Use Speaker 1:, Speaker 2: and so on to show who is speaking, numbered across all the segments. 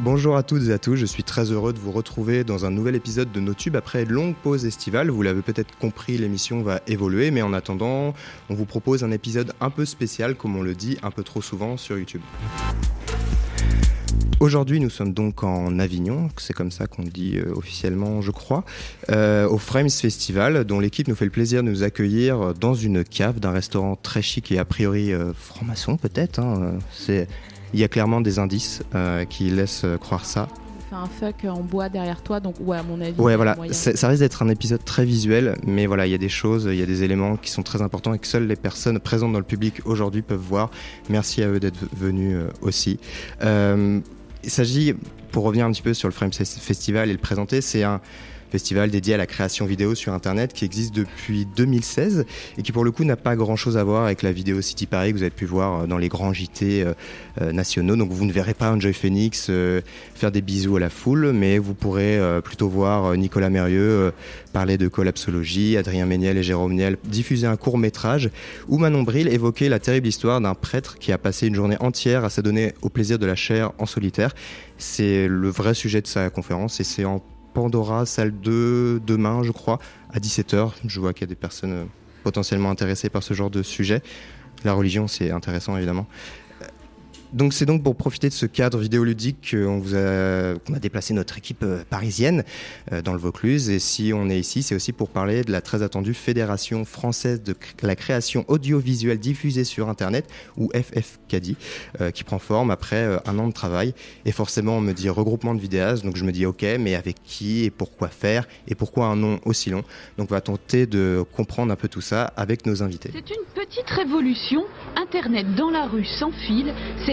Speaker 1: Bonjour à toutes et à tous, je suis très heureux de vous retrouver dans un nouvel épisode de nos tubes après longue pause estivale. Vous l'avez peut-être compris, l'émission va évoluer, mais en attendant, on vous propose un épisode un peu spécial, comme on le dit un peu trop souvent sur YouTube. Aujourd'hui, nous sommes donc en Avignon, c'est comme ça qu'on dit euh, officiellement, je crois, euh, au Frames Festival, dont l'équipe nous fait le plaisir de nous accueillir dans une cave d'un restaurant très chic et a priori euh, franc-maçon peut-être. hein. Il y a clairement des indices euh, qui laissent euh, croire ça.
Speaker 2: fait un fuck en bois derrière toi, donc ouais, à mon avis.
Speaker 1: Ouais, voilà, ça risque d'être un épisode très visuel, mais voilà, il y a des choses, il y a des éléments qui sont très importants et que seules les personnes présentes dans le public aujourd'hui peuvent voir. Merci à eux d'être venus euh, aussi. Euh, il s'agit, pour revenir un petit peu sur le Frame Fes- Festival et le présenter, c'est un festival dédié à la création vidéo sur Internet qui existe depuis 2016 et qui pour le coup n'a pas grand-chose à voir avec la vidéo City Paris que vous avez pu voir euh, dans les grands JT euh, euh, nationaux. Donc vous ne verrez pas Enjoy Phoenix faire des bisous à la foule, mais vous pourrez plutôt voir Nicolas Mérieux parler de collapsologie, Adrien Méniel et Jérôme Niel diffuser un court métrage, ou Manon Bril évoquer la terrible histoire d'un prêtre qui a passé une journée entière à s'adonner au plaisir de la chair en solitaire. C'est le vrai sujet de sa conférence et c'est en Pandora, salle 2, demain, je crois, à 17h. Je vois qu'il y a des personnes euh, potentiellement intéressées par ce genre de sujet. La religion, c'est intéressant, évidemment. Donc c'est donc pour profiter de ce cadre vidéoludique qu'on a, déplacé notre équipe euh, parisienne euh, dans le Vaucluse. Et si on est ici, c'est aussi pour parler de la très attendue Fédération française de la création audiovisuelle diffusée sur Internet, ou FFCADI, euh, qui prend forme après un an de travail. Et forcément, on me dit regroupement de vidéastes, donc je me dis ok, mais avec qui et pourquoi faire et pourquoi un nom aussi long? Donc on va tenter de comprendre un peu tout ça avec nos invités.
Speaker 3: C'est une petite révolution. Internet dans la rue sans fil,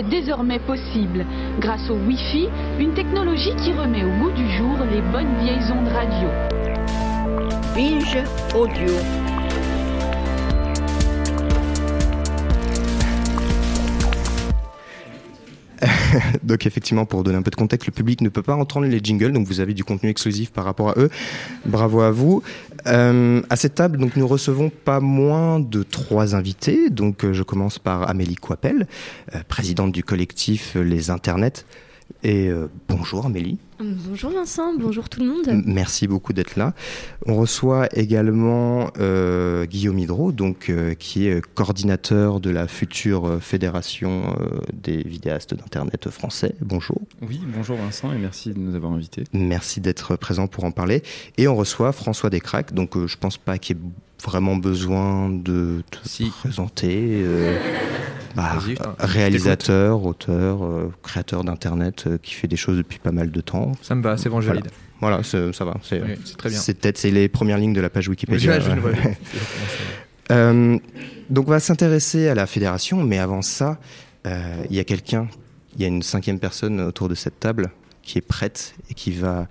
Speaker 3: désormais possible. Grâce au Wi-Fi, une technologie qui remet au goût du jour les bonnes vieilles ondes radio.
Speaker 4: Binge Audio.
Speaker 1: Donc effectivement, pour donner un peu de contexte, le public ne peut pas entendre les jingles, donc vous avez du contenu exclusif par rapport à eux. Bravo à vous. Euh, à cette table, donc nous recevons pas moins de trois invités. Donc euh, je commence par Amélie Coipel, euh, présidente du collectif Les Internets. Et bonjour Amélie.
Speaker 5: Bonjour Vincent, bonjour tout le monde.
Speaker 1: Merci beaucoup d'être là. On reçoit également euh, Guillaume Hydro, donc, euh, qui est coordinateur de la future fédération euh, des vidéastes d'Internet français. Bonjour.
Speaker 6: Oui, bonjour Vincent et merci de nous avoir invités.
Speaker 1: Merci d'être présent pour en parler. Et on reçoit François Descraques, donc euh, je pense pas qu'il y ait vraiment besoin de te
Speaker 6: Si.
Speaker 1: présenter. euh, bah, réalisateur, auteur, euh, créateur d'Internet euh, qui fait des choses depuis pas mal de temps.
Speaker 6: Ça me va, c'est bon, je
Speaker 1: Voilà.
Speaker 6: valide.
Speaker 1: Voilà, ça va. C'est
Speaker 6: Oui, très bien.
Speaker 1: c'est peut-être c'est les premières lignes de la page Wikipédia. Ouais.
Speaker 6: ouais.
Speaker 1: Euh, donc on va s'intéresser à la fédération, mais avant ça, il y a quelqu'un, il y a une cinquième personne autour de cette table qui est prête et qui va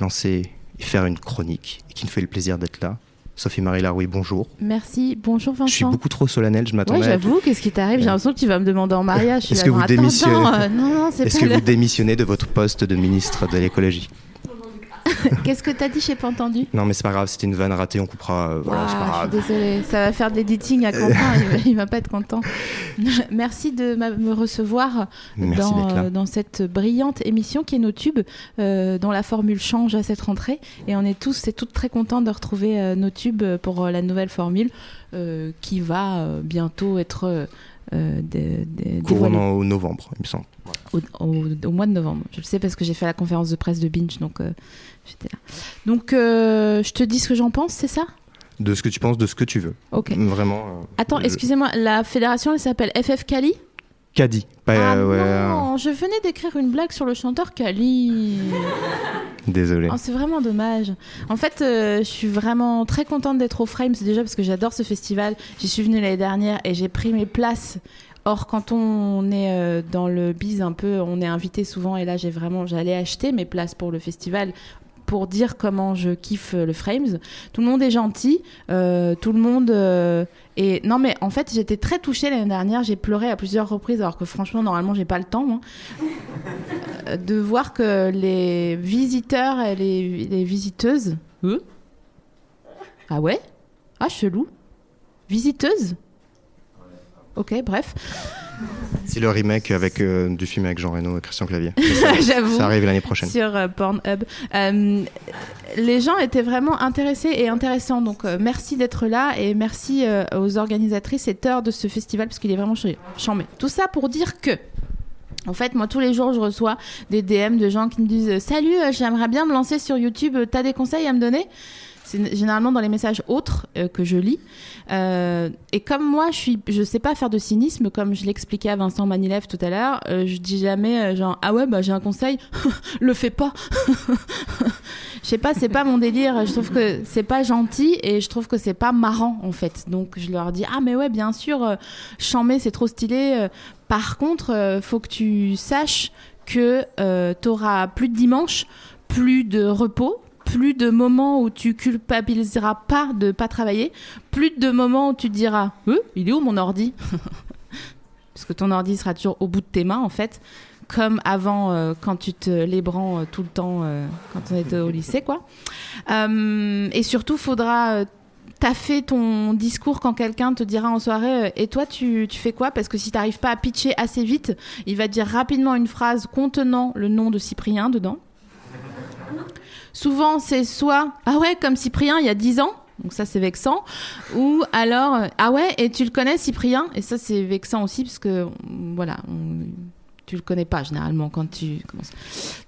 Speaker 1: lancer et faire une chronique et qui nous fait le plaisir d'être là. Sophie-Marie Laroui, bonjour.
Speaker 2: Merci, bonjour Vincent.
Speaker 1: Je suis beaucoup trop solennel, je
Speaker 2: Ouais,
Speaker 1: m'attendais à...
Speaker 2: j'avoue, qu'est-ce qui t'arrive J'ai l'impression que tu vas me demander en mariage.
Speaker 1: Est-ce que vous démissionnez
Speaker 2: attends, euh, Non, non, c'est
Speaker 1: Est-ce
Speaker 2: pas
Speaker 1: que
Speaker 2: le-
Speaker 1: vous démissionnez de votre poste de ministre de l'écologie
Speaker 2: Qu'est-ce que t'as dit J'ai pas entendu.
Speaker 1: Non mais c'est pas grave, c'était une vanne ratée, on coupera. euh, voilà, c'est pas
Speaker 2: Ah,
Speaker 1: grave.
Speaker 2: je suis désolée, ça va faire de l'editing à Quentin, il, va, il va pas être content. Merci de me recevoir dans, euh, dans cette brillante émission qui est nos tubes, euh, dont la formule change à cette rentrée. Et on est tous et toutes très contents de retrouver euh, nos tubes pour euh, la nouvelle formule qui va bientôt être euh,
Speaker 1: Courant au novembre, il me semble.
Speaker 2: au, au- au mois de novembre. Je le sais parce que j'ai fait la conférence de presse de Binge, donc euh, j'étais là. Donc, euh, je te dis ce que j'en pense, c'est ça?
Speaker 1: De ce que tu penses, de ce que tu veux.
Speaker 2: Ok.
Speaker 1: Vraiment. euh,
Speaker 2: Attends,
Speaker 1: je-
Speaker 2: excusez-moi, la fédération, elle s'appelle FF Cali
Speaker 1: Cadi. Pas,
Speaker 2: Ah
Speaker 1: euh, ouais,
Speaker 2: non, je venais d'écrire une blague sur le chanteur Cali.
Speaker 1: Désolé.
Speaker 2: Oh, c'est vraiment dommage. En fait, euh, je suis vraiment très contente d'être au Frames déjà parce que j'adore ce festival. J'y suis venue l'année dernière et j'ai pris mes places. Or, quand on est euh, dans le biz un peu, on est invité souvent et là, j'ai vraiment, j'allais acheter mes places pour le festival pour dire comment je kiffe le Frames. Tout le monde est gentil, euh, tout le monde euh, et non mais en fait j'étais très touchée l'année dernière, j'ai pleuré à plusieurs reprises alors que franchement normalement j'ai pas le temps hein, de voir que les visiteurs et les, les visiteuses, eux? Ah ouais, ah chelou, visiteuse, ok bref.
Speaker 1: C'est le remake avec euh, du film avec Jean Reno et Christian Clavier.
Speaker 2: J'avoue.
Speaker 1: Ça arrive l'année prochaine.
Speaker 2: Sur euh, Pornhub. Euh, les gens étaient vraiment intéressés et intéressants. Donc merci d'être là et merci aux organisatrices et teurs de ce festival parce qu'il est vraiment ch- chambé. Tout ça pour dire que. En fait, moi, tous les jours, je reçois des DM de gens qui me disent Salut, j'aimerais bien me lancer sur YouTube. T'as des conseils à me donner? C'est généralement dans les messages autres euh, que je lis. Euh, et comme moi, je suis, je sais pas faire de cynisme, comme je l'expliquais à Vincent Manilev tout à l'heure. euh, je dis jamais euh, genre ah ouais bah j'ai un conseil, le fais pas. je sais pas, c'est pas mon délire. Je trouve que c'est pas gentil et je trouve que c'est pas marrant en fait. Donc je leur dis ah mais ouais bien sûr, chambé c'est trop stylé. par contre, faut que tu saches que t'auras plus de dimanche, plus de repos, plus de moments où tu culpabiliseras pas de pas travailler, plus de moments où tu te diras euh, il est où mon ordi Parce que ton ordi sera toujours au bout de tes mains en fait, comme avant euh, quand tu te lébran euh, tout le temps euh, quand on était au lycée quoi. Et surtout, faudra taffer ton discours quand quelqu'un te dira en soirée et toi tu, tu fais quoi? Parce que si t'arrives pas à pitcher assez vite il va dire rapidement une phrase contenant le nom de Cyprien dedans souvent c'est soit ah ouais comme Cyprien il y a 10 ans donc ça c'est vexant ou alors euh, ah ouais et tu le connais Cyprien? Et ça c'est vexant aussi parce que voilà on- tu le connais pas généralement quand tu commences.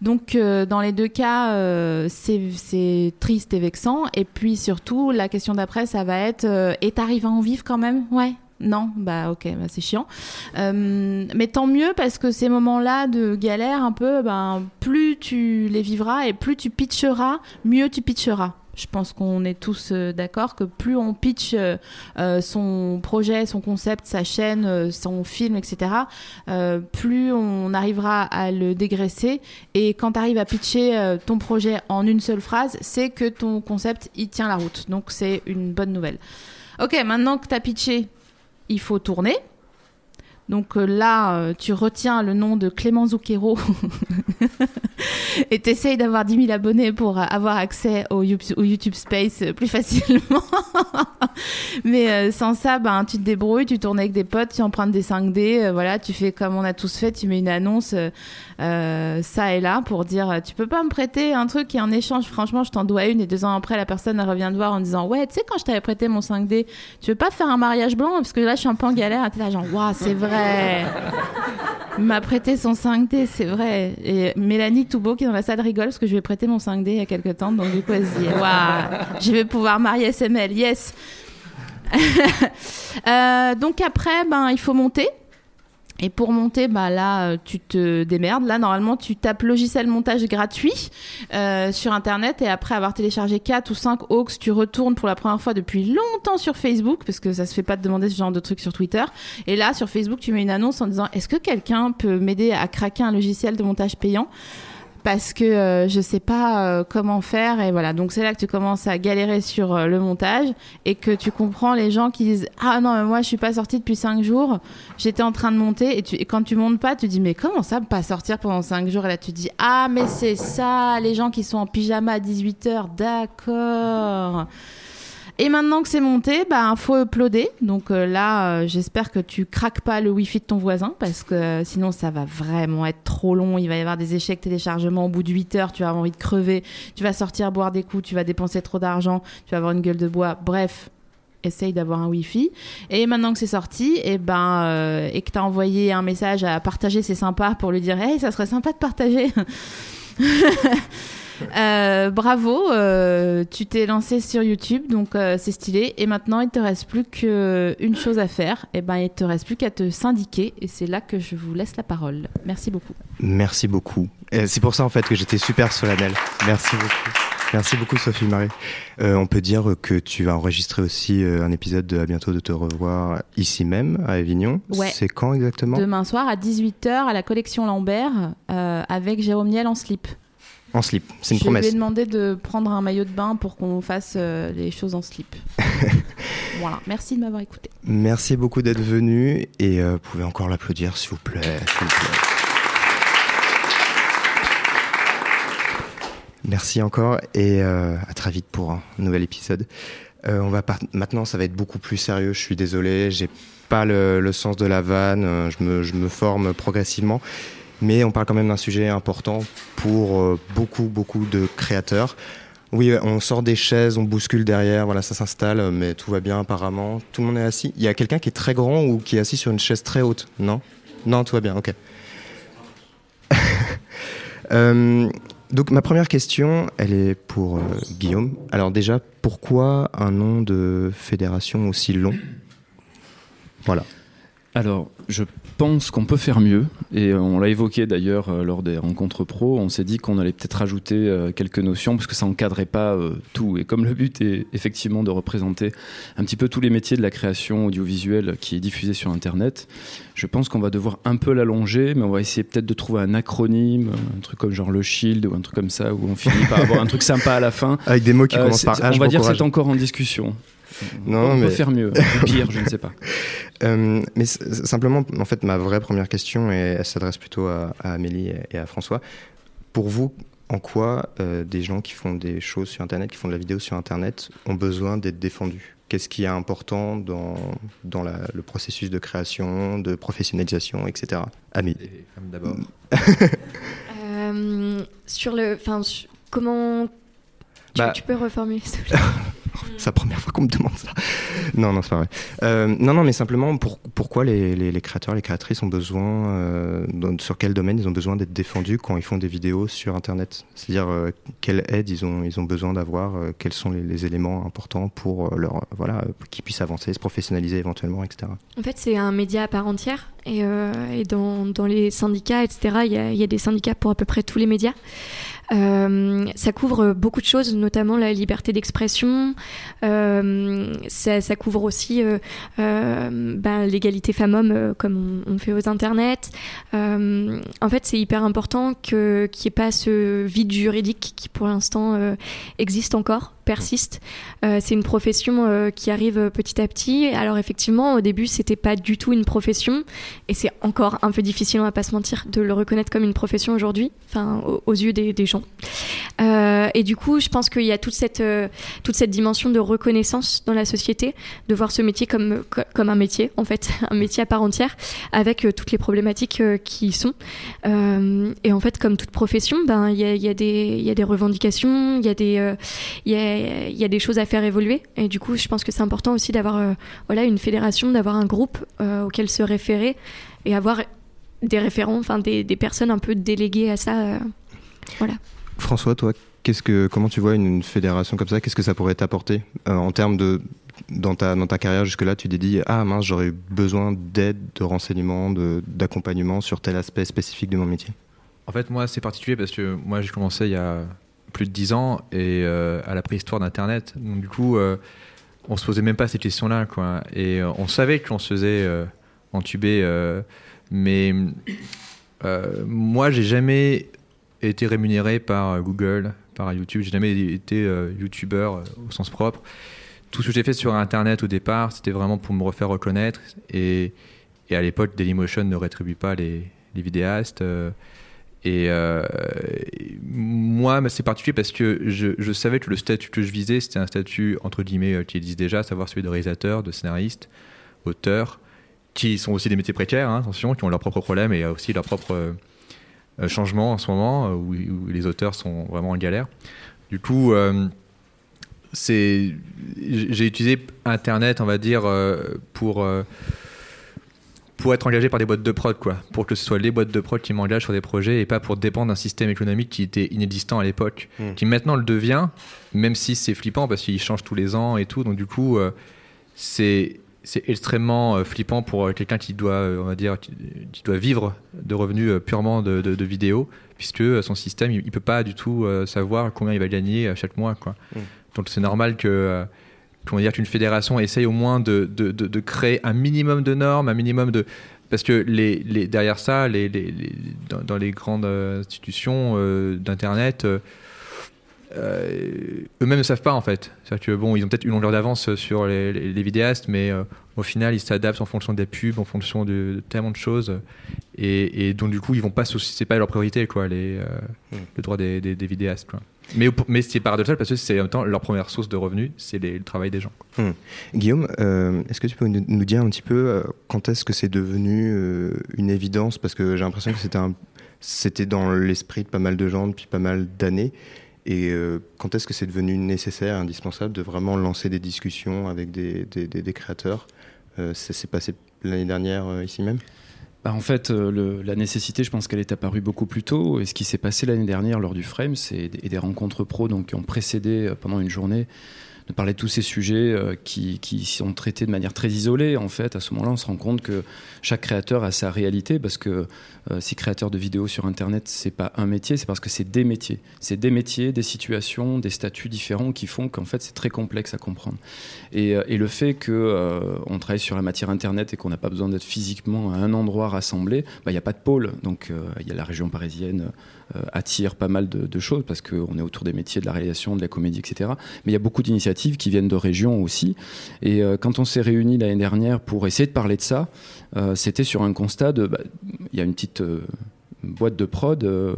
Speaker 2: Donc euh, dans les deux cas euh, c'est triste et vexant. Et puis surtout la question d'après ça va être et t'arrives à en vivre quand même? Ouais non, bah ok, bah, c'est chiant. Euh, mais tant mieux parce que ces moments-là de galère un peu, ben, plus tu les vivras et plus tu pitcheras, mieux tu pitcheras. Je pense qu'on est tous euh, d'accord que plus on pitch euh, son projet, son concept, sa chaîne, son film, etc., plus on arrivera à le dégraisser. Et quand tu arrives à pitcher ton projet en une seule phrase, c'est que ton concept, il tient la route. Donc c'est une bonne nouvelle. Ok, maintenant que tu as pitché, il faut tourner. Donc euh, là, euh, tu retiens le nom de Clément Zucchero et t'essayes d'avoir 10 000 abonnés pour avoir accès au YouTube, au YouTube Space plus facilement. Mais euh, sans ça, ben, tu te débrouilles, tu tournes avec des potes, tu empruntes des 5D, euh, voilà, tu fais comme on a tous fait, tu mets une annonce euh, ça et là pour dire tu peux pas me prêter un truc et en échange, franchement, je t'en dois une et deux ans après, la personne elle revient te voir en disant ouais, tu sais, quand je t'avais prêté mon 5D, tu veux pas faire un mariage blanc? Parce que là, je suis un peu en galère. Et T'es là, genre, waouh, c'est vrai. M'a prêté son 5D, c'est vrai. Et Mélanie Toubeau qui est dans la salle rigole parce que je lui ai prêté mon 5D il y a quelques temps. Donc du coup, elle se dit, waouh, je vais pouvoir marier SML, yes. Euh, donc après, ben, il faut monter. Et pour monter, bah là, tu te démerdes. Là, normalement, tu tapes logiciel montage gratuit euh, sur Internet et après avoir téléchargé 4 ou 5 aux, tu retournes pour la première fois depuis longtemps sur Facebook parce que ça se fait pas de demander ce genre de trucs sur Twitter. Et là, sur Facebook, tu mets une annonce en disant est-ce que quelqu'un peut m'aider à craquer un logiciel de montage payant? Parce que euh, je sais pas euh, comment faire et voilà. Donc c'est là que tu commences à galérer sur euh, le montage et que tu comprends les gens qui disent ah non mais moi je suis pas sortie depuis cinq jours. J'étais en train de monter et, tu, et quand tu montes pas tu dis mais comment ça pas sortir pendant cinq jours? Et là tu dis ah mais c'est ça les gens qui sont en pyjama à 18h d'accord et maintenant que c'est monté, bah faut uploader. Donc euh, là, euh, j'espère que tu craques pas le wifi de ton voisin parce que euh, sinon ça va vraiment être trop long. Il va y avoir des échecs téléchargement au bout de 8 heures. Tu vas avoir envie de crever. Tu vas sortir boire des coups. Tu vas dépenser trop d'argent. Tu vas avoir une gueule de bois. Bref. Essaye d'avoir un wifi. Et maintenant que c'est sorti, et ben euh, et que t'as envoyé un message à partager, c'est sympa pour lui dire, hey, ça serait sympa de partager. Euh, bravo, euh, tu t'es lancé sur YouTube, donc euh, c'est stylé. Et maintenant, il te reste plus qu'une chose à faire. Et eh ben, il te reste plus qu'à te syndiquer. Et c'est là que je vous laisse la parole. Merci beaucoup.
Speaker 1: Merci beaucoup. C'est pour ça en fait que j'étais super solennel. Merci beaucoup. Merci beaucoup Sophie Marie. on peut dire que tu vas enregistrer aussi un épisode de À bientôt de te revoir ici même à Avignon.
Speaker 2: Ouais.
Speaker 1: C'est quand exactement?
Speaker 2: Demain soir à 18h à la collection Lambert avec Jérôme Niel en slip
Speaker 1: en slip. C'est une promesse.
Speaker 2: Je lui ai demandé de prendre un maillot de bain pour qu'on fasse euh, les choses en slip. voilà, merci de m'avoir écouté.
Speaker 1: Merci beaucoup d'être venu et euh, vous pouvez encore l'applaudir s'il vous plaît. Merci encore et euh, à très vite pour un nouvel épisode. on va maintenant, ça va être beaucoup plus sérieux. Je suis désolé, j'ai pas le, sens de la vanne. Je me, je me forme progressivement mais on parle quand même d'un sujet important pour euh, beaucoup, beaucoup de créateurs. Oui, on sort des chaises, on bouscule derrière, voilà, ça s'installe, mais tout va bien apparemment. Tout le monde est assis. Il y a quelqu'un qui est très grand ou qui est assis sur une chaise très haute Non? Non, tout va bien, ok. Euh, donc ma première question, elle est pour euh, Guillaume. Alors déjà, pourquoi un nom de fédération aussi long? Voilà.
Speaker 6: Alors, je pense qu'on peut faire mieux, et on l'a évoqué d'ailleurs euh, lors des rencontres pro, on s'est dit qu'on allait peut-être rajouter euh, quelques notions, parce que ça encadrait pas euh, tout. Et comme le but est effectivement de représenter un petit peu tous les métiers de la création audiovisuelle qui est diffusée sur Internet, je pense qu'on va devoir un peu l'allonger, mais on va essayer peut-être de trouver un acronyme, un truc comme genre le Shield ou un truc comme ça, où on finit par avoir un truc sympa à la fin.
Speaker 1: Avec des mots qui commencent par H.
Speaker 6: On va dire que c'est encore en discussion. Non, on mais... peut faire mieux, pire, je ne sais pas.
Speaker 1: Euh, mais simplement, en fait, ma vraie première question, et elle s'adresse plutôt à, Amélie et à François. Pour vous, en quoi euh, des gens qui font des choses sur Internet, qui font de la vidéo sur Internet, ont besoin d'être défendus? Qu'est-ce qui est important dans, dans le processus de création, de professionnalisation, etc. Amélie.
Speaker 5: d'abord. euh, sur le, enfin, comment tu, bah, tu peux reformuler
Speaker 1: c'est la première fois qu'on me demande ça. Non, non, c'est pas vrai. Euh, non, non, mais simplement, pour, pourquoi les, les, créateurs, les créatrices ont besoin, euh, sur quel domaine ils ont besoin d'être défendus quand ils font des vidéos sur Internet? C'est-à-dire, euh, quelle aide ils ont, ils ont besoin d'avoir, quels sont les, éléments importants pour leur, voilà, qu'ils puissent avancer, se professionnaliser éventuellement, etc.
Speaker 5: En fait, c'est un média à part entière. Et, et dans, dans, les syndicats, etc., il y, y a des syndicats pour à peu près tous les médias. Euh, ça couvre beaucoup de choses, notamment la liberté d'expression. Euh, ça, ça, couvre aussi euh, euh ben, l'égalité femmes-hommes, comme on, on, fait aux internets. en fait, c'est hyper important qu'il n'y ait pas ce vide juridique qui, pour l'instant, existe encore persiste. Euh, c'est une profession euh, qui arrive petit à petit. Alors effectivement, au début, c'était pas du tout une profession, et c'est encore un peu difficile, on va pas se mentir, de le reconnaître comme une profession aujourd'hui, enfin aux, yeux des, gens. Euh, et du coup, je pense qu'il y a toute cette toute cette dimension de reconnaissance dans la société, de voir ce métier comme comme un métier, en fait, un métier à part entière, avec toutes les problématiques qui y sont. et en fait, comme toute profession, ben il y a, y a, des il y a des revendications, il y a des il y a il y a des choses à faire évoluer. Et du coup, je pense que c'est important aussi d'avoir euh, voilà, une fédération, d'avoir un groupe euh, auquel se référer et avoir des référents, enfin des, des, personnes un peu déléguées à ça. Euh, voilà.
Speaker 1: François, toi, qu'est-ce que, comment tu vois une, fédération comme ça? Qu'est-ce que ça pourrait t'apporter en termes de dans ta, dans ta carrière jusque-là, tu t'es dit Ah mince, j'aurais besoin d'aide, de renseignements, d'accompagnement sur tel aspect spécifique de mon métier?
Speaker 7: En fait, moi, c'est particulier parce que moi, j'ai commencé il y a plus de 10 ans et euh, à la préhistoire d'Internet. Donc du coup, euh, on se posait même pas ces questions-là, quoi. Et euh, on savait qu'on se faisait entuber, mais moi, j'ai jamais été rémunéré par Google, par YouTube. J'ai jamais été YouTuber au sens propre. Tout ce que j'ai fait sur Internet au départ, c'était vraiment pour me refaire reconnaître. Et, à l'époque, Dailymotion ne rétribue pas les vidéastes. Et euh, moi, c'est particulier parce que je, savais que le statut que je visais, c'était un statut entre guillemets euh, qui existe déjà, à savoir celui de réalisateur, de scénariste, auteur, qui sont aussi des métiers précaires, hein, attention, qui ont leurs propres problèmes et aussi leurs propres euh, changements en ce moment où, les auteurs sont vraiment en galère. Du coup, c'est j'ai utilisé Internet, on va dire, pour pour être engagé par des boîtes de prod, quoi. Pour que ce soit les boîtes de prod qui m'engagent sur des projets et pas pour dépendre d'un système économique qui était inexistant à l'époque,
Speaker 1: Mm.
Speaker 7: qui maintenant le devient, même si c'est flippant parce qu'il change tous les ans et tout. Donc, du coup, euh, c'est. C'est extrêmement euh, flippant pour euh, quelqu'un qui doit, euh, on va dire, qui, qui doit vivre de revenus purement de, de, de vidéos, puisque son système, il, il peut pas du tout savoir combien il va gagner chaque mois, quoi.
Speaker 1: Mm.
Speaker 7: Donc c'est normal que comment dire qu'une fédération essaye au moins de, de, de, de créer un minimum de normes, un minimum de parce que les, les derrière ça, les, les, les- dans, dans les grandes institutions euh, d'internet, euh, euh, eux-mêmes ne savent pas en fait. C'est-à-dire que bon, ils ont peut-être une longueur d'avance sur les, les- les vidéastes, mais euh, au final, ils s'adaptent en fonction des pubs, en fonction de, de tellement de choses, et, et donc du coup, ils vont pas, c'est pas leur priorité quoi, les, euh,
Speaker 1: Mm.
Speaker 7: le droit des, des, des vidéastes quoi. Mais, c'est paradoxal parce que c'est en même temps leur première source de revenus, c'est le travail des gens.
Speaker 1: Guillaume, euh, est-ce que tu peux nous dire un petit peu euh, quand est-ce que c'est devenu euh, une évidence? Parce que j'ai l'impression que c'était dans l'esprit de pas mal de gens depuis pas mal d'années. Et quand est-ce que c'est devenu nécessaire, indispensable de vraiment lancer des discussions avec des, créateurs? Ça s'est passé l'année dernière ici même?
Speaker 6: Bah, en fait, euh, le- la nécessité, je pense qu'elle est apparue beaucoup plus tôt. Et ce qui s'est passé l'année dernière lors du Frame, c'est des, des rencontres pro donc, qui ont précédé euh, pendant une journée de parler de tous ces sujets euh, qui, sont traités de manière très isolée. En fait, à ce moment-là, on se rend compte que chaque créateur a sa réalité parce que euh, si créateur de vidéos sur Internet, c'est pas un métier, c'est parce que c'est des métiers. C'est des métiers, des situations, des statuts différents qui font qu'en fait, c'est très complexe à comprendre. Et, euh, le fait que euh, travaille sur la matière Internet et qu'on n'a pas besoin d'être physiquement à un endroit rassemblé, bah, il n'y a pas de pôle. Donc, il y a la région parisienne attire pas mal de, choses parce qu'on est autour des métiers de la réalisation, de la comédie, etc. Mais il y a beaucoup d'initiatives qui viennent de régions aussi. Et euh, quand on s'est réunis l'année dernière pour essayer de parler de ça, euh, c'était sur un constat de, bah, il y a une petite euh, boîte de prod, euh,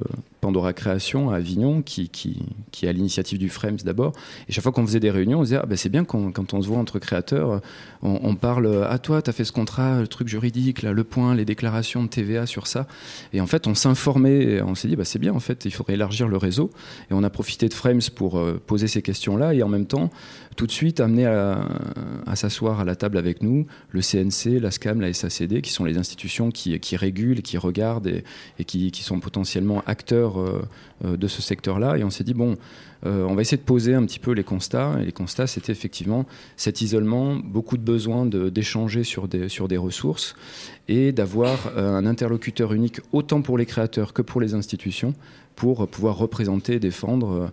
Speaker 6: Pandora Création à Avignon, qui, qui, est à l'initiative du Frames d'abord. Et chaque fois qu'on faisait des réunions, on disait, ah, bah, c'est bien quand on se voit entre créateurs, euh, on, parle, à ah, toi, tu as fait ce contrat, le truc juridique, le point, les déclarations de TVA sur ça. Et en fait, on s'informait, on s'est dit, bah, c'est bien, en fait, il faudrait élargir le réseau. Et on a profité de Frames pour euh, poser ces questions-là, et en même temps, tout de suite amener à, s'asseoir à la table avec nous le CNC, la SCAM, la SACD, qui sont les institutions qui, régulent, qui regardent et, qui sont potentiellement acteurs euh, de ce secteur-là. Et on s'est dit, bon, euh, on va essayer de poser un petit peu les constats. Et les constats, c'était effectivement cet isolement, beaucoup de besoin d'échanger sur des, ressources et d'avoir euh, un interlocuteur unique autant pour les créateurs que pour les institutions pour pouvoir représenter et défendre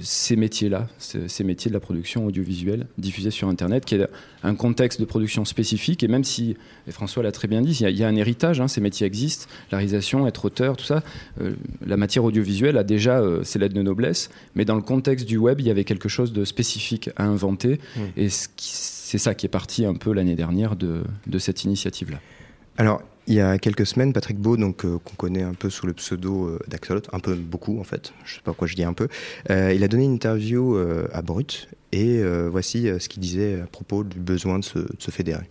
Speaker 6: ces métiers-là, ces, métiers de la production audiovisuelle diffusée sur Internet, qui est un contexte de production spécifique. Et même si, et François l'a très bien dit, il y a, il y a un héritage, hein, ces métiers existent, la réalisation, être auteur, tout ça. euh, la matière audiovisuelle a déjà euh, ses lettres de noblesse, mais dans le contexte du web, il y avait quelque chose de spécifique à inventer.
Speaker 1: Mm.
Speaker 6: Et c'est ça qui est parti un peu l'année dernière de, de cette initiative-là.
Speaker 1: Alors, il y a quelques semaines, Patrick Beau, donc euh, qu'on connaît un peu sous le pseudo euh, d'Axolot, un peu beaucoup en fait, je sais pas pourquoi je dis un peu, euh, il a donné une interview à Brut et voici ce qu'il disait à propos du besoin de se fédérer.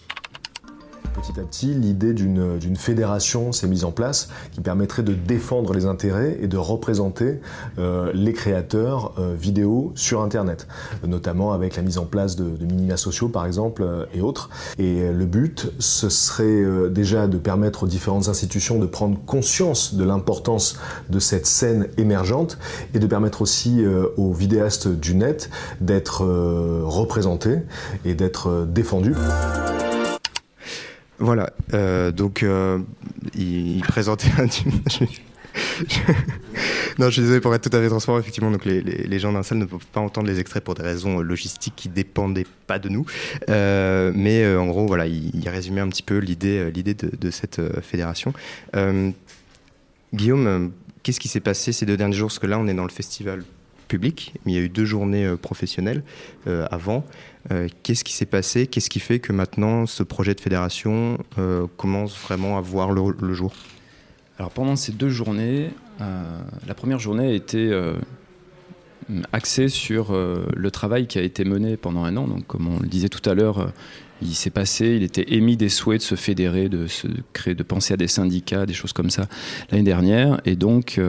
Speaker 8: Petit à petit, l'idée d'une fédération s'est mise en place qui permettrait de défendre les intérêts et de représenter euh, les créateurs euh, vidéo sur Internet, notamment avec la mise en place de, minima sociaux par exemple euh, et autres. Et le but, ce serait déjà de permettre aux différentes institutions de prendre conscience de l'importance de cette scène émergente et de permettre aussi aux vidéastes du net d'être représentés et d'être défendus.
Speaker 1: Voilà, euh, donc euh, il, présentait un... non, je suis désolé pour être tout à fait transparent. Effectivement, donc les, gens d'un salle ne peuvent pas entendre les extraits pour des raisons euh, logistiques qui dépendaient pas de nous. Mais en gros, voilà, il, résumait un petit peu l'idée, l'idée de, cette fédération. Guillaume, qu'est-ce qui s'est passé ces deux derniers jours? Parce que là, on est dans le festival public, mais il y a eu deux journées professionnelles avant. Euh, qu'est-ce qui s'est passé? Qu'est-ce qui fait que maintenant ce projet de fédération euh, commence vraiment à voir le, jour?
Speaker 6: Alors pendant ces deux journées, euh, la première journée a été axée sur le travail qui a été mené pendant un an. Donc comme on le disait tout à l'heure, il s'est passé, il était émis des souhaits de se fédérer, de se créer, de penser à des syndicats, des choses comme ça l'année dernière. Et donc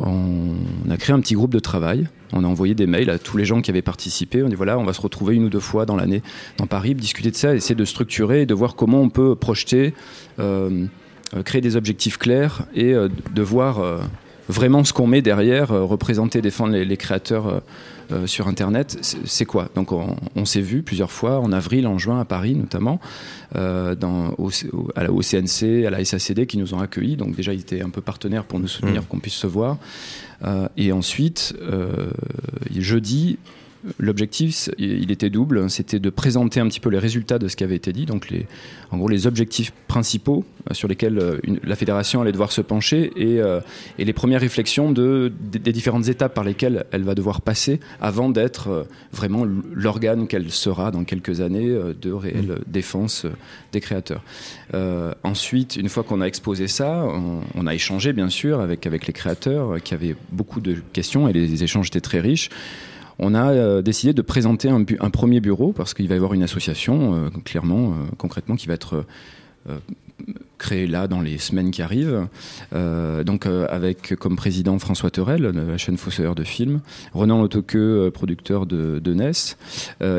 Speaker 6: on a créé un petit groupe de travail On a envoyé des mails à tous les gens qui avaient participé. On dit voilà, on va se retrouver une ou deux fois dans l'année dans Paris, discuter de ça, essayer de structurer et de voir comment on peut projeter, euh, euh, créer des objectifs clairs et euh, de voir vraiment ce qu'on met derrière, représenter, défendre les, les créateurs sur Internet, c'est quoi? Donc on, s'est vu plusieurs fois, en avril, en juin, à Paris notamment, dans, au, à la, CNC, à la SACD qui nous ont accueillis. Donc déjà, ils étaient un peu partenaires pour nous soutenir, mmh. qu'on puisse se voir. Euh, et ensuite, jeudi, L'objectif, il était double, c'était de présenter un petit peu les résultats de ce qui avait été dit, donc les, en gros les objectifs principaux euh, sur lesquels euh, la fédération allait devoir se pencher et, euh, et les premières réflexions de, des, différentes étapes par lesquelles elle va devoir passer avant d'être vraiment l'organe qu'elle sera dans quelques années de réelle mmh. défense des créateurs. ensuite, une fois qu'on a exposé ça, on, on, a échangé bien sûr avec, avec les créateurs qui avaient beaucoup de questions et les échanges étaient très riches on a euh, décidé de présenter un, premier bureau parce qu'il va y avoir une association, euh, clairement, euh, concrètement, qui va être créée là dans les semaines qui arrivent. donc avec comme président François Terrel de la chaîne Fossoyeur de films, Renan Autoqueux, producteur de, de NES,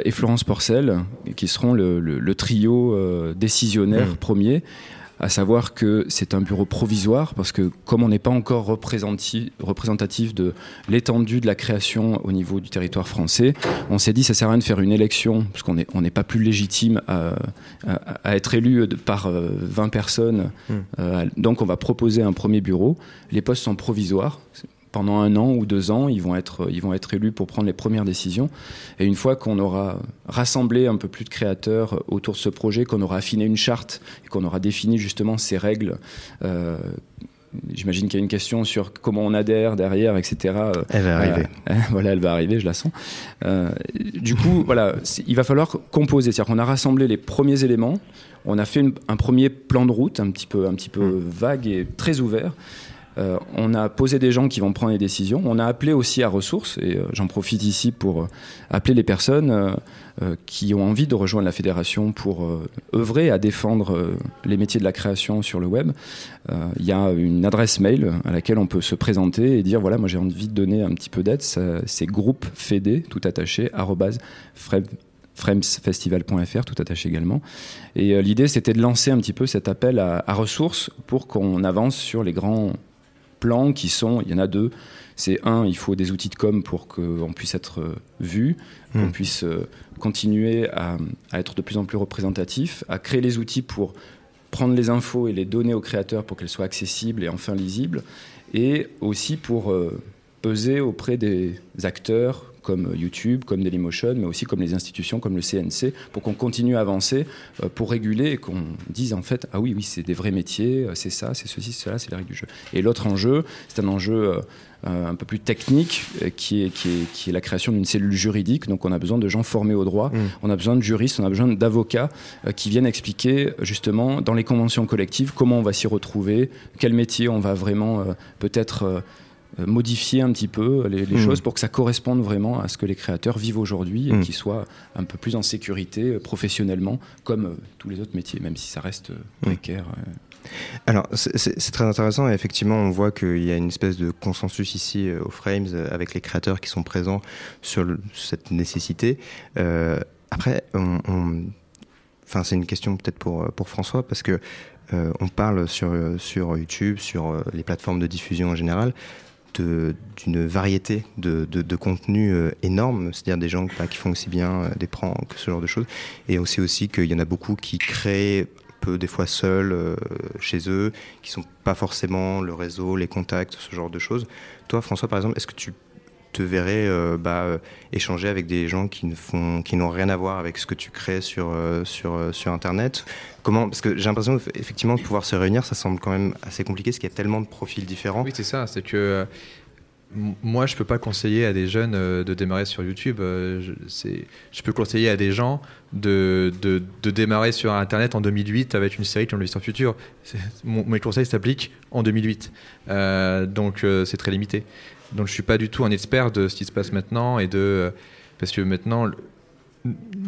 Speaker 6: et Florence Porcel, qui seront le, trio décisionnaire mmh. premier à savoir que c'est un bureau provisoire parce que comme on n'est pas encore représentatif de l'étendue de la création au niveau du territoire français, on s'est dit ça sert à rien de faire une élection parce qu'on n'est on n'est pas plus légitime à, à, être élu par 20 euh, personnes. Hmm. Euh, donc on va proposer un premier bureau. Les postes sont provisoires pendant un an ou deux ans, ils vont être, ils vont être élus pour prendre les premières décisions. Et une fois qu'on aura rassemblé un peu plus de créateurs autour de ce projet, qu'on aura affiné une charte et qu'on aura défini justement ces règles. Euh, j'imagine qu'il y a une question sur comment on adhère derrière, etc.
Speaker 1: Elle va arriver.
Speaker 6: Euh, voilà, elle va arriver, je la sens. Euh, du coup, voilà, il va falloir composer. C'est-à-dire qu'on a rassemblé les premiers éléments, on a fait un premier plan de route, un petit peu, un petit peu hmm. vague et très ouvert. Euh, on a posé des gens qui vont prendre les décisions. On a appelé aussi à ressources, et euh, j'en profite ici pour euh, appeler les personnes qui ont envie de rejoindre la fédération pour œuvrer à défendre les métiers de la création sur le web. Il y a une adresse mail à laquelle on peut se présenter et dire voilà, moi j'ai envie de donner un petit peu d'aide. C'est groupe fédé, tout attaché, fremsfestival.fr, tout attaché également. Et l'idée, c'était de lancer un petit peu cet appel à ressources pour qu'on avance sur les grands plans qui sont, il y en a deux. C'est un, il faut des outils de com pour qu'on puisse être euh, vu, qu'on hmm. puisse euh, continuer à, être de plus en plus représentatif, à créer les outils pour prendre les infos et les donner aux créateurs pour qu'elles soient accessibles et enfin lisibles, et aussi pour euh, peser auprès des acteurs comme YouTube, comme Dailymotion, mais aussi comme les institutions, comme le CNC, pour qu'on continue à avancer, euh, pour réguler et qu'on dise en fait, ah oui, oui, c'est des vrais métiers, euh, c'est ça, c'est ceci, c'est cela, c'est les règles du jeu. Et l'autre enjeu, c'est un enjeu euh, un peu plus technique, qui est, qui est, qui est la création d'une cellule juridique. Donc on a besoin de gens formés au droit, mmh. on a besoin de juristes, on a besoin d'avocats qui viennent expliquer justement dans les conventions collectives comment on va s'y retrouver, quel métier on va vraiment peut-être modifier un petit peu les, hmm. choses pour que ça corresponde vraiment à ce que les créateurs vivent aujourd'hui et hmm. qu'ils soient un peu plus en sécurité euh, professionnellement, comme euh, tous les autres métiers, même si ça reste hmm. précaire.
Speaker 1: Alors, c'est très intéressant. Et effectivement, on voit qu'il y a une espèce de consensus ici au Frames avec les créateurs qui sont présents sur cette nécessité. après, enfin, c'est une question peut-être pour, pour François, parce que on parle sur, sur YouTube, sur les plateformes de diffusion en général, d'une variété de, de, contenus euh, c'est-à-dire des gens qui font aussi bien euh, des pranks, ce genre de choses, et aussi aussi qu'il y en a beaucoup qui créent peu des fois seuls euh, chez eux, qui sont pas forcément le réseau, les contacts, ce genre de choses. Toi, François, par exemple, est-ce que tu te verrais bah, échanger avec des gens qui ne font, qui n'ont rien à voir avec ce que tu crées sur sur sur Internet Comment Parce que j'ai l'impression effectivement de pouvoir se réunir, ça semble quand même assez compliqué, parce qu'il y a tellement de profils différents.
Speaker 7: Oui, c'est ça. C'est que euh, moi, je peux pas conseiller à des jeunes euh, de démarrer sur YouTube. Euh, je, je, peux conseiller à des gens de, de, de, démarrer sur Internet en 2008 avec une série comme l'Histoire Future. Mon, mes conseils s'appliquent en 2008. donc, c'est très limité. Donc, je suis pas du tout un expert de ce qui se passe maintenant et de parce que maintenant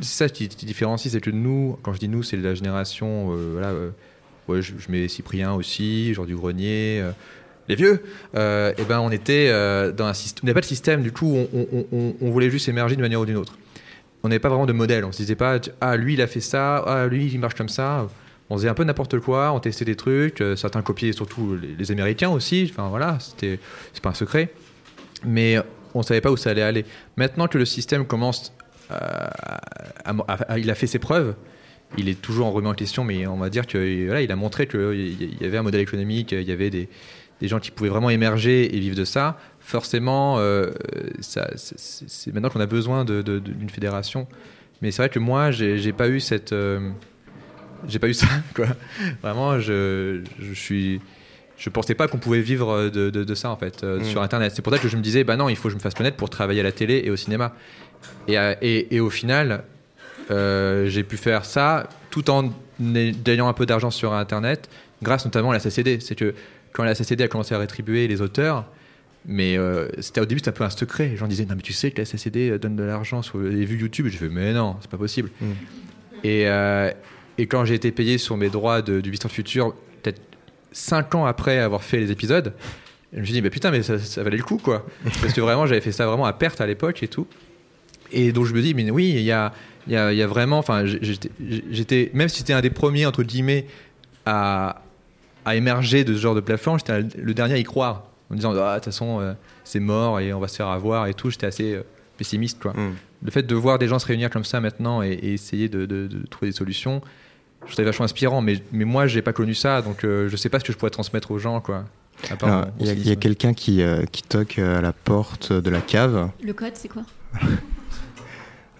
Speaker 7: ça qui, différencie, c'est que nous, quand je dis nous, c'est la génération, euh, voilà, euh, je, mets Cyprien aussi, Jean du Grenier, les vieux, euh, et ben on était euh, dans un système, on n'avait pas de système, du coup on, on- on- voulait juste émerger d'une manière ou d'une autre. On n'avait pas vraiment de modèle, on se disait pas ah lui il a fait ça, ah lui il marche comme ça. On faisait un peu n'importe quoi, on testait des trucs, euh, certains copiaient surtout les, les Américains aussi, enfin voilà, c'était c'est pas un secret, mais on savait pas où ça allait aller. Maintenant que le système commence, euh, il a fait ses preuves, il est toujours en remis en question, mais on va dire que voilà, il a montré qu'il y avait un modèle économique, il y avait des, gens qui pouvaient vraiment émerger et vivre de ça. Forcément, euh, c'est- maintenant qu'on a besoin d'une fédération. Mais c'est vrai que moi, j'ai pas eu cette, euh, j'ai pas eu ça. Quoi. Vraiment, je, je suis, je pensais pas qu'on pouvait vivre de, de- de ça en fait euh,
Speaker 1: Mm.
Speaker 7: sur Internet. C'est pour ça que je me disais, bah non, il faut que je me fasse connaître pour travailler à la télé et au cinéma. Et, euh, et, et au final, euh, j'ai pu faire ça tout en ay- ayant un peu d'argent sur Internet, grâce notamment à la CCD. C'est que quand la CCD a commencé à rétribuer les auteurs, mais euh, c'était au début c'était un peu un secret. Les gens disaient non mais tu sais que la CCD donne de l'argent sur les vues YouTube. Et je fais mais non c'est pas possible.
Speaker 1: Mm.
Speaker 7: Et, euh, et quand j'ai été payé sur mes droits de, du Visiteur Futur, peut-être 5 ans après avoir fait les épisodes, je me suis dit mais putain mais ça, ça valait le coup quoi. Parce que vraiment j'avais fait ça vraiment à perte à l'époque et tout. Et donc je me dis, mais oui, il y a, y, a, y a vraiment, enfin, j'étais, j'étais- même si c'était un des premiers, entre guillemets, à, à émerger de ce genre de plateforme, j'étais le dernier à y croire. En disant, ah, de toute façon, euh, c'est mort et on va se faire avoir et tout. J'étais assez euh, pessimiste, quoi.
Speaker 1: Mm.
Speaker 7: Le fait de voir des gens se réunir comme ça maintenant et, et essayer de, de- de trouver des solutions, je trouvais vachement inspirant. Mais, mais moi, j'ai pas connu ça, donc euh, je sais pas ce que je pourrais transmettre aux gens, quoi.
Speaker 1: Il y a, y quelqu'un qui, euh, qui toque euh, à la porte de la cave.
Speaker 5: Le code, c'est quoi?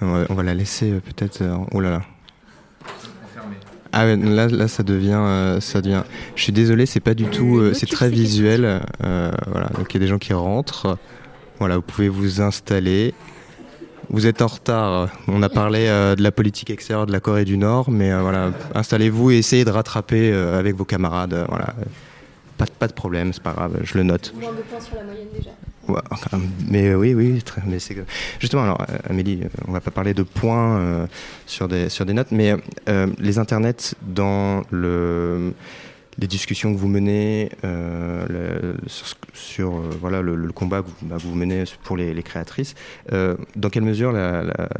Speaker 1: On va, on va la laisser peut-être. oh là là. Ah là, là ça devient, euh, ça devient. Je suis désolé, c'est pas du tout, euh, c'est très visuel. euh, voilà, donc il y a des gens qui rentrent. Voilà, vous pouvez vous installer. Vous êtes en retard. On a parlé euh, de la politique extérieure de la Corée du Nord, mais euh, voilà, installez-vous et essayez de rattraper euh, avec vos camarades. voilà, pas, de- pas de problème, c'est pas grave, je le note.
Speaker 5: Moins de points sur la moyenne déjà.
Speaker 1: Ouais, enfin, mais oui, oui, très, mais c'est justement. Alors, Amélie, on va pas parler de points sur des sur des notes, mais les internets dans le les discussions que vous menez euh, sur, euh, voilà le, combat que vous, bah, menez pour les, créatrices. euh, dans quelle mesure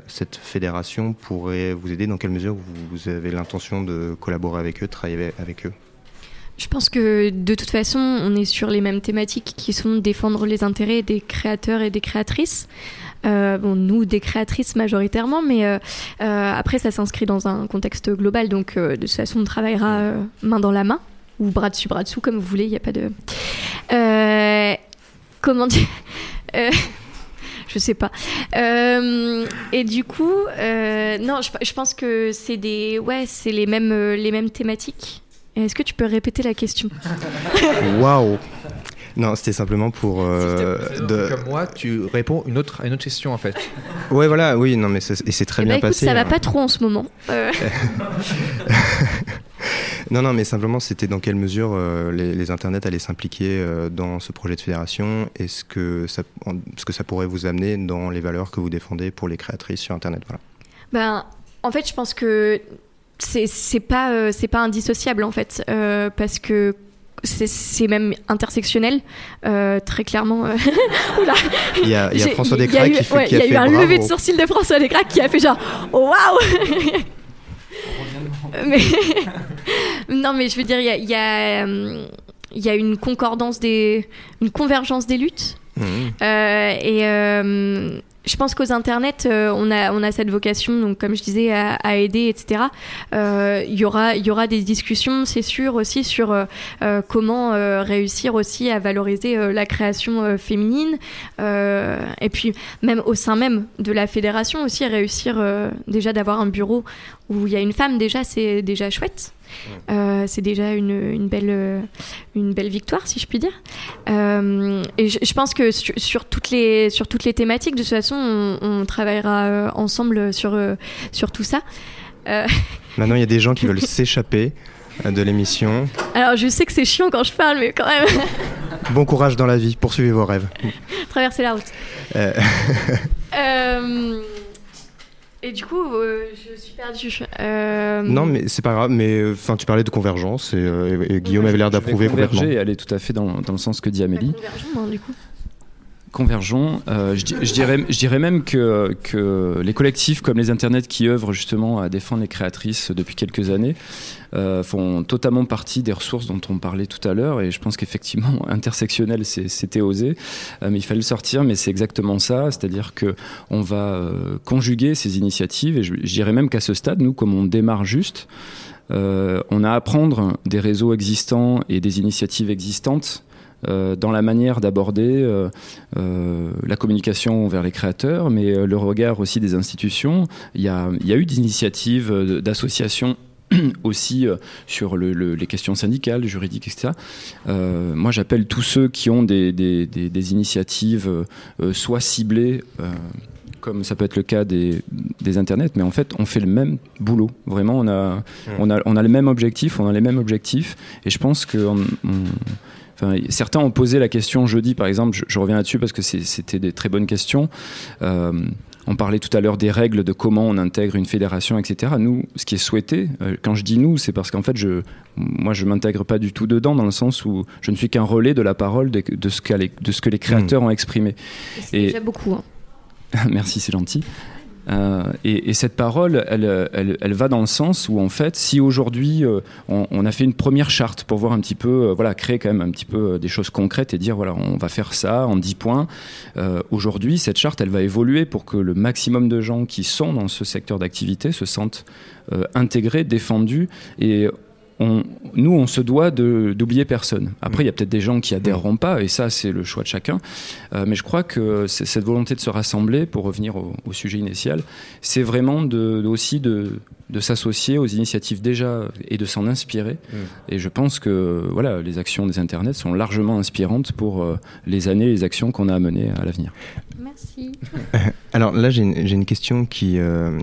Speaker 1: cette fédération pourrait vous aider? Dans quelle mesure vous, avez l'intention de collaborer avec eux, de travailler avec- eux?
Speaker 5: Je pense que de toute façon, on est sur les mêmes thématiques qui sont défendre les intérêts des créateurs et des créatrices. Nous, des créatrices majoritairement, mais après, ça s'inscrit dans un contexte global. Donc, de toute façon, on travaillera main dans la main, ou bras dessus, bras dessous, comme vous voulez. Il n'y a pas de. Euh, comment dire Euh, Je sais pas. Euh, et du coup, euh, non, je, je pense que c'est des, ouais, c'est les mêmes, les mêmes thématiques. Est-ce que tu peux répéter la question?
Speaker 1: Waouh Non, c'était simplement pour euh, de.
Speaker 7: Comme moi, tu réponds une autre, à une autre question en fait.
Speaker 1: Ouais, voilà, oui, non, mais c'est- et c'est très
Speaker 5: Eh
Speaker 1: bien
Speaker 5: ben, écoute,
Speaker 1: passé.
Speaker 5: ça va
Speaker 1: hein.
Speaker 5: pas trop en ce moment. Euh,
Speaker 1: Non, non, mais simplement, c'était dans quelle mesure euh, les, les internets allaient s'impliquer euh, dans ce projet de fédération et ce que, ça, en- ce que ça pourrait vous amener dans les valeurs que vous défendez pour les créatrices sur Internet. Voilà.
Speaker 5: ben, en fait, je pense que c'est pas euh, c'est pas indissociable en fait, parce que c'est- même intersectionnel, euh, très clairement. euh. Oula.
Speaker 1: Il y a, il y a
Speaker 5: J'ai-
Speaker 1: François Descraques
Speaker 5: eu-
Speaker 1: qui, fait,
Speaker 5: ouais,
Speaker 1: qui a
Speaker 5: il y
Speaker 1: fait
Speaker 5: a eu un lever de sourcil de François Descraques qui a fait genre oh, waouh mais non mais je veux dire il y a, il y a, euh, il y a une concordance des une convergence des luttes
Speaker 1: Mhm.
Speaker 5: euh, et euh, je pense qu'aux internets, euh, on, a, cette vocation, donc comme je disais, à, aider, etc. Euh, Il y, aura, il y aura des discussions, c'est sûr, aussi sur euh, euh, comment euh, réussir aussi à valoriser euh, la création euh, féminine. Euh, et puis, même au sein même de la fédération aussi, réussir euh, déjà d'avoir un bureau où il y a une femme, déjà, c'est déjà chouette. Euh, c'est déjà une, une, belle, euh, une belle victoire, si je puis dire. Euh, et je, je pense que sur, sur toutes les, sur toutes les thématiques, de toute façon, on, on travaillera ensemble sur, sur tout ça. Euh,
Speaker 1: Maintenant, il y a des gens qui veulent s'échapper de l'émission.
Speaker 5: alors, je sais que c'est chiant quand je parle, mais quand même,
Speaker 1: Bon courage dans la vie, poursuivez vos rêves.
Speaker 5: traverser la route. Et du coup, euh, je suis perdue. Euh,
Speaker 1: Non, mais c'est pas grave. Mais euh, enfin, tu parlais de convergence et, euh, et- Guillaume avait l'air d'approuver
Speaker 6: converger et aller tout à fait dans, dans le sens que dit Amélie.
Speaker 5: hein, du coup.
Speaker 6: Convergeons. Euh, je, di- je dirais, même que, les collectifs comme les internets qui œuvrent justement à défendre les créatrices depuis quelques années euh, font totalement partie des ressources dont on parlait tout à l'heure. Et je pense qu'effectivement, intersectionnel, c'était osé, Euh, mais il fallait le sortir. Mais c'est exactement ça, c'est-à-dire que on va conjuguer ces initiatives. Et je, je dirais même qu'à ce stade, nous, comme on démarre juste, on a à apprendre des réseaux existants et des initiatives existantes dans la manière d'aborder euh, euh, la communication vers les créateurs, mais euh, le regard aussi des institutions. Il y a, il y a eu des initiatives euh, d'associations aussi euh, sur le- le- les questions syndicales, juridiques, etc. Euh, moi, j'appelle tous ceux qui ont des, des- des- des initiatives euh, euh, soit ciblées, euh, comme ça peut être le cas des, internets, mais en fait, on fait le même boulot. Vraiment, on a, on a, on a le même objectif, on a les mêmes objectifs, et je pense que on- on- Enfin, certains ont posé la question jeudi, par exemple, je, je reviens là-dessus parce que c'était des très bonnes questions. Euh, on parlait tout à l'heure des règles de comment on intègre une fédération, etc. Nous, ce qui est souhaité, euh, quand je dis nous, c'est parce qu'en fait, je, moi, je m'intègre pas du tout dedans, dans le sens où je ne suis qu'un relais de la parole de, de ce, qu'a les- de ce que les créateurs ont exprimé.
Speaker 5: C'est déjà beaucoup. hein.
Speaker 6: Merci, c'est gentil. Euh, et, et cette parole, elle, elle, va dans le sens où, en fait, si aujourd'hui euh, on, a fait une première charte pour voir un petit peu, euh, voilà, créer quand même un petit peu des choses concrètes et dire, voilà, on va faire ça en 10 points. Aujourd'hui, cette charte, elle va évoluer pour que le maximum de gens qui sont dans ce secteur d'activité se sentent intégrés, défendus et on- nous, on se doit d'oublier personne. Après, il y a peut-être des gens qui adhéreront pas, et ça, c'est le choix de chacun. Euh, mais je crois que cette volonté de se rassembler, pour revenir au, au sujet initial, c'est vraiment de, de- aussi de, de s'associer aux initiatives déjà et de s'en inspirer. Et je pense que voilà, les actions des internets sont largement inspirantes pour euh, les années et les actions qu'on a à mener à l'avenir.
Speaker 5: Merci.
Speaker 1: Alors là, j'ai une, j'ai une question qui, euh,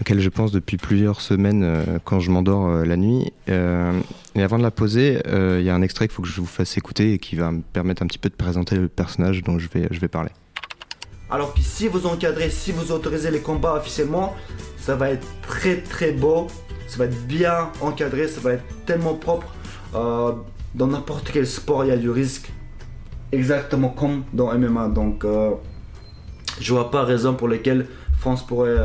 Speaker 1: auquel je pense depuis plusieurs semaines euh, quand je m'endors euh, la nuit. Euh, et avant de la poser, euh, il y a un extrait qu'il faut que je vous fasse écouter et qui va me permettre un petit peu de présenter le personnage dont je vais, je vais parler.
Speaker 9: Alors que si vous encadrez, si vous autorisez les combats officiellement, ça va être très très beau, ça va être bien encadré, ça va être tellement propre. Euh, dans n'importe quel sport, il y a du risque, exactement comme dans MMA. Donc, euh, je vois pas raison pour lesquelles France pourrait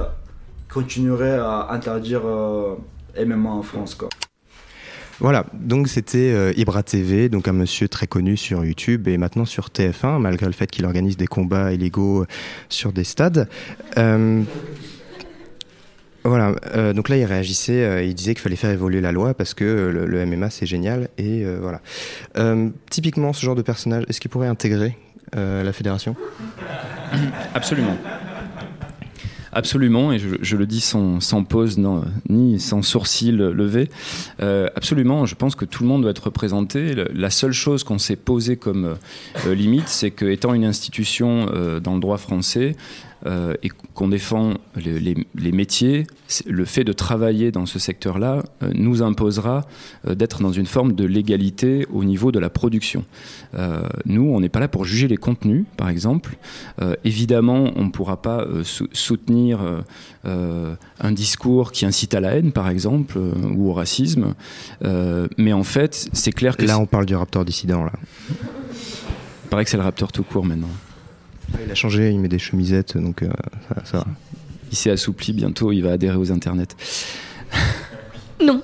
Speaker 9: continuerait à interdire euh, MMA en France. Quoi.
Speaker 1: Voilà, donc c'était euh, Ibra TV, donc un monsieur très connu sur YouTube et maintenant sur TF1, malgré le fait qu'il organise des combats illégaux sur des stades. Euh, voilà, euh, donc là il réagissait, euh, il disait qu'il fallait faire évoluer la loi parce que euh, le, le MMA c'est génial et euh, voilà. Euh, typiquement ce genre de personnage, est-ce qu'il pourrait intégrer euh, la fédération?
Speaker 6: Absolument. Absolument, et je, le dis sans, sans pause ni sans sourcil levé. Euh, absolument, je pense que tout le monde doit être représenté. La seule chose qu'on s'est posée comme euh, limite, c'est que étant une institution euh, dans le droit français euh, et qu'on défend les, les- les métiers, le fait de travailler dans ce secteur-là euh, nous imposera euh, d'être dans une forme de légalité au niveau de la production. Nous, on n'est pas là pour juger les contenus, par exemple. Évidemment, on ne pourra pas sou- soutenir un discours qui incite à la haine, par exemple, ou au racisme. Mais en fait, c'est clair que
Speaker 1: Là on parle du Raptor dissident là.
Speaker 6: il paraît que c'est le Raptor tout court maintenant.
Speaker 1: Il a changé, il met des chemisettes donc euh, ça, ça va.
Speaker 6: Il s'est assoupli, bientôt il va adhérer aux internets.
Speaker 5: Non.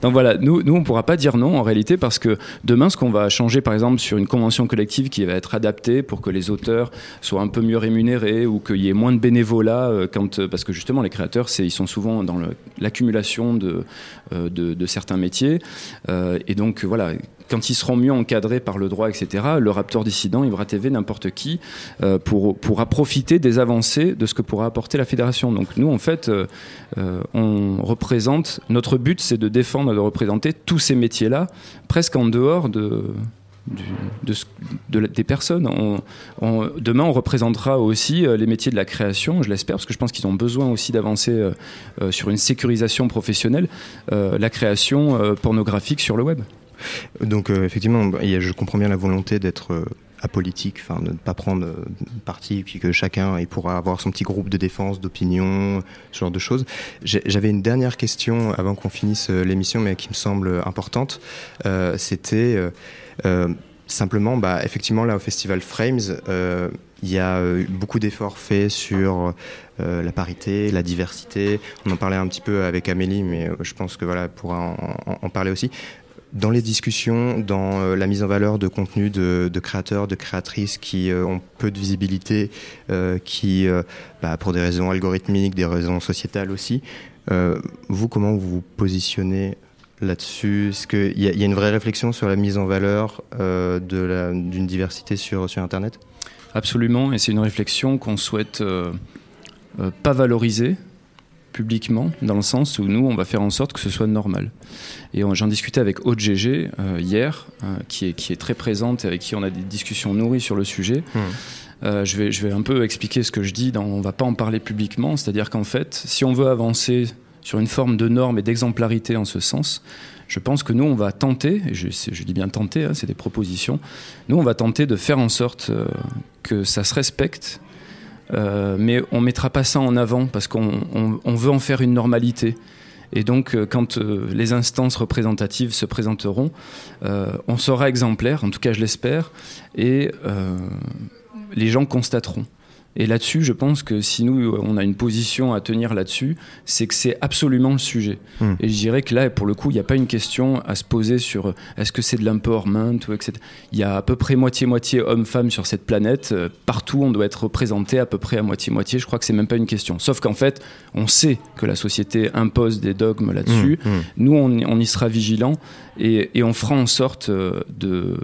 Speaker 6: Donc voilà, nous, nous on ne pourra pas dire non en réalité parce que demain, ce qu'on va changer par exemple sur une convention collective qui va être adaptée pour que les auteurs soient un peu mieux rémunérés ou qu'il y ait moins de bénévolat, euh, quand, euh, parce que justement les créateurs, ils sont souvent dans l'accumulation de, euh, de, de certains métiers. Euh, et donc voilà, quand ils seront mieux encadrés par le droit, etc., le Raptor dissident, Ibra TV, n'importe qui, euh, pour, pourra profiter des avancées de ce que pourra apporter la fédération. Donc nous, en fait, euh, euh, on représente, notre but, c'est de défendre, de représenter tous ces métiers-là, presque en dehors de, des personnes. On- on- demain, on représentera aussi les métiers de la création, je l'espère, parce que je pense qu'ils ont besoin aussi d'avancer sur une sécurisation professionnelle, la création pornographique sur le web.
Speaker 1: Donc euh, effectivement, bah, je comprends bien la volonté d'être euh, apolitique, enfin de ne pas prendre euh, parti, puis que chacun il pourra avoir son petit groupe de défense, d'opinion, ce genre de choses. J'avais une dernière question avant qu'on finisse l'émission, mais qui me semble importante. C'était simplement, bah, effectivement, là au festival Frames, il y a beaucoup d'efforts faits sur la parité, la diversité. On en parlait un petit peu avec Amélie, mais je pense que voilà, pourra en parler aussi dans les discussions, dans euh, la mise en valeur de contenus de, créateurs, de créatrices qui euh, ont peu de visibilité, euh, qui, bah, pour des raisons algorithmiques, des raisons sociétales aussi, vous, comment vous vous positionnez là-dessus? Est-ce qu'il y, a une vraie réflexion sur la mise en valeur d'une diversité sur, sur Internet?
Speaker 6: Absolument, et c'est une réflexion qu'on souhaite pas valoriser, publiquement, dans le sens où nous, on va faire en sorte que ce soit normal. Et j'en discutais avec Aude GG euh, hier, euh, qui, est, qui est très présente et avec qui on a des discussions nourries sur le sujet. Mmh. Euh, je, vais, je vais un peu expliquer ce que je dis, dans, on ne va pas en parler publiquement, c'est-à-dire qu'en fait, si on veut avancer sur une forme de norme et d'exemplarité en ce sens, je pense que nous, on va tenter, et je, je dis bien tenter, hein, c'est des propositions, nous, on va tenter de faire en sorte que ça se respecte euh, mais on mettra pas ça en avant parce qu'on veut en faire une normalité. Et donc, euh, quand euh, les instances représentatives se présenteront, on sera exemplaire, en tout cas je l'espère, et les gens constateront. Et là-dessus, je pense que si nous, on a une position à tenir là-dessus, c'est que c'est absolument le sujet. Hmm. Et je dirais que là, pour le coup, il n'y a pas une question à se poser sur est-ce que c'est de l'empowerment ou etc. Il y a à peu près moitié-moitié hommes-femmes sur cette planète. Euh, partout, on doit être représenté à peu près à moitié-moitié. Je crois que c'est même pas une question. Sauf qu'en fait, on sait que la société impose des dogmes là-dessus. Hmm, hmm. Nous, on, y sera vigilants et, et on fera en sorte euh, de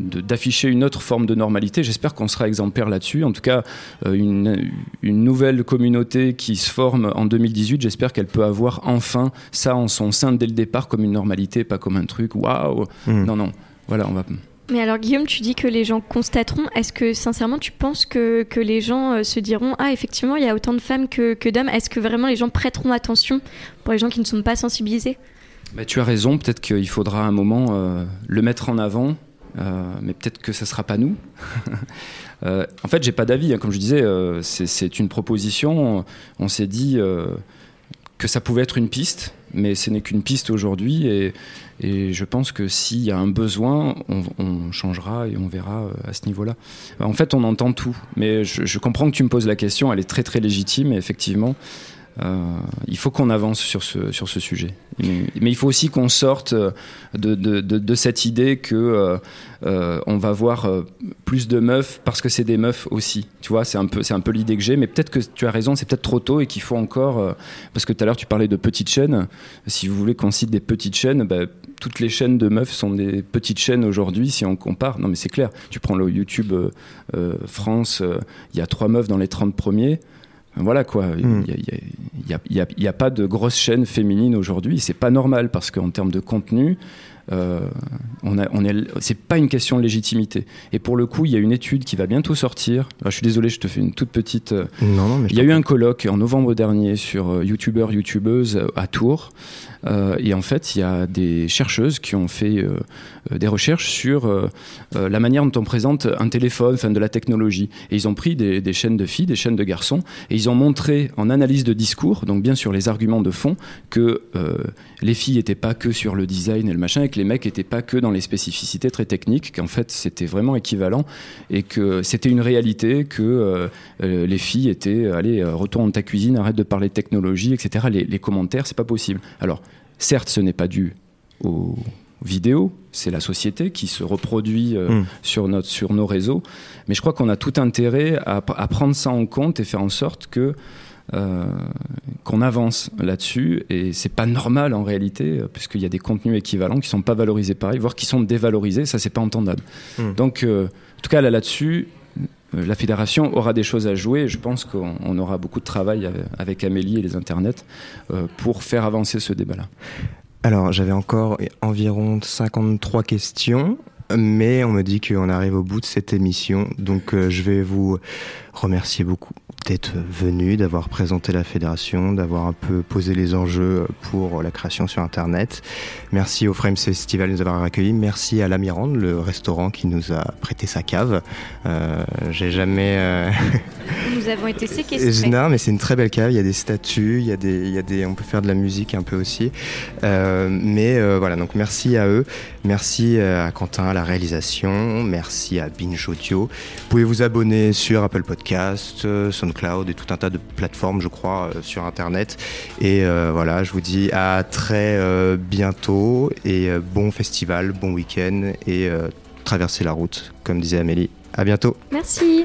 Speaker 6: d'afficher une autre forme de normalité. J'espère qu'on sera exemplaire là-dessus. En tout cas, euh, une, nouvelle communauté qui se forme en 2018, j'espère qu'elle peut avoir enfin ça en son sein dès le départ comme une normalité, pas comme un truc waouh. Hmm. Non, non. Voilà, on va.
Speaker 5: Mais alors Guillaume, tu dis que les gens constateront. Est-ce que sincèrement tu penses que, que les gens euh, se diront Ah effectivement il y a autant de femmes que, que d'hommes Est-ce que vraiment les gens prêteront attention pour les gens qui ne sont pas sensibilisés?
Speaker 6: Bah, Tu as raison, peut-être qu'il faudra un moment euh, le mettre en avant euh, mais peut-être que ça sera pas nous. Euh, en fait, j'ai pas d'avis. Hein. Comme je disais, euh, c'est une proposition. On s'est dit que ça pouvait être une piste, mais ce n'est qu'une piste aujourd'hui. Et, je pense que s'il y a un besoin, on, changera et on verra à ce niveau-là. En fait, on entend tout. Mais je, je, comprends que tu me poses la question. Elle est très très légitime. Et effectivement, il faut qu'on avance sur ce, sur ce sujet. Mais, il faut aussi qu'on sorte de, de, de, cette idée que euh, euh, on va voir plus de meufs parce que c'est des meufs aussi. Tu vois, c'est un peu, c'est un peu l'idée que j'ai. Mais peut-être que tu as raison, c'est peut-être trop tôt et qu'il faut encore. parce que tout à l'heure tu parlais de petites chaînes. Si vous voulez qu'on cite des petites chaînes, bah, toutes les chaînes de meufs sont des petites chaînes aujourd'hui si on compare. Non mais c'est clair. Tu prends le YouTube France, il y a trois meufs dans les 30 premiers. Voilà quoi. Il n'y a, a, pas de grosse chaîne féminine aujourd'hui. C'est pas normal parce qu'en termes de contenu, euh, on a, on est, c'est pas une question de légitimité. Et pour le coup, il y a une étude qui va bientôt sortir. je suis désolé, je te fais une toute petite. Euh,
Speaker 1: non, non, mais
Speaker 6: il y a eu un colloque en novembre dernier sur euh, youtubeurs, youtubeuses à Tours. Et en fait, il y a des chercheuses qui ont fait des recherches sur la manière dont on présente un téléphone, enfin de la technologie. Et ils ont pris des, chaînes de filles, des chaînes de garçons, et ils ont montré en analyse de discours, donc bien sûr les arguments de fond, que les filles n'étaient pas que sur le design et le machin, et que les mecs n'étaient pas que dans les spécificités très techniques, qu'en fait c'était vraiment équivalent, et que c'était une réalité que euh, euh, les filles étaient, allez, euh, retourne ta cuisine, arrête de parler de technologie, etc. Les, les commentaires, c'est pas possible. Alors, certes, ce n'est pas dû aux vidéos, c'est la société qui se reproduit hmm. sur, notre, sur nos réseaux, mais je crois qu'on a tout intérêt à, à, prendre ça en compte et faire en sorte que euh, qu'on avance là-dessus et c'est pas normal en réalité puisqu'il y a des contenus équivalents qui sont pas valorisés pareil voire qui sont dévalorisés ça c'est pas entendable hmm. donc euh, en tout cas là là-dessus euh, la fédération aura des choses à jouer. Je pense qu'on aura beaucoup de travail avec Amélie et les internets pour faire avancer ce débat-là.
Speaker 1: Alors, j'avais encore environ 53 questions, mais on me dit qu'on arrive au bout de cette émission. Donc, je vais vous remercier beaucoup d'être venu, d'avoir présenté la fédération, d'avoir un peu posé les enjeux pour la création sur Internet. Merci au Frames Festival de nous avoir accueillis. Merci à la Mirande, le restaurant qui nous a prêté sa cave. Euh, J'ai jamais. Euh...
Speaker 5: Nous avons été séquestrés.
Speaker 1: non, mais c'est une très belle cave. Il y a des statues, il y a des, il y a des, on peut faire de la musique un peu aussi. Euh, mais voilà, donc merci à eux. Merci à Quentin à la réalisation. Merci à Binge Audio. Vous pouvez vous abonner sur Apple Podcast, euh, SoundCloud et tout un tas de plateformes, je crois, euh, sur Internet. Et euh, voilà, je vous dis à très bientôt et bon festival, bon week-end et traversez la route, comme disait Amélie. À bientôt.
Speaker 5: Merci.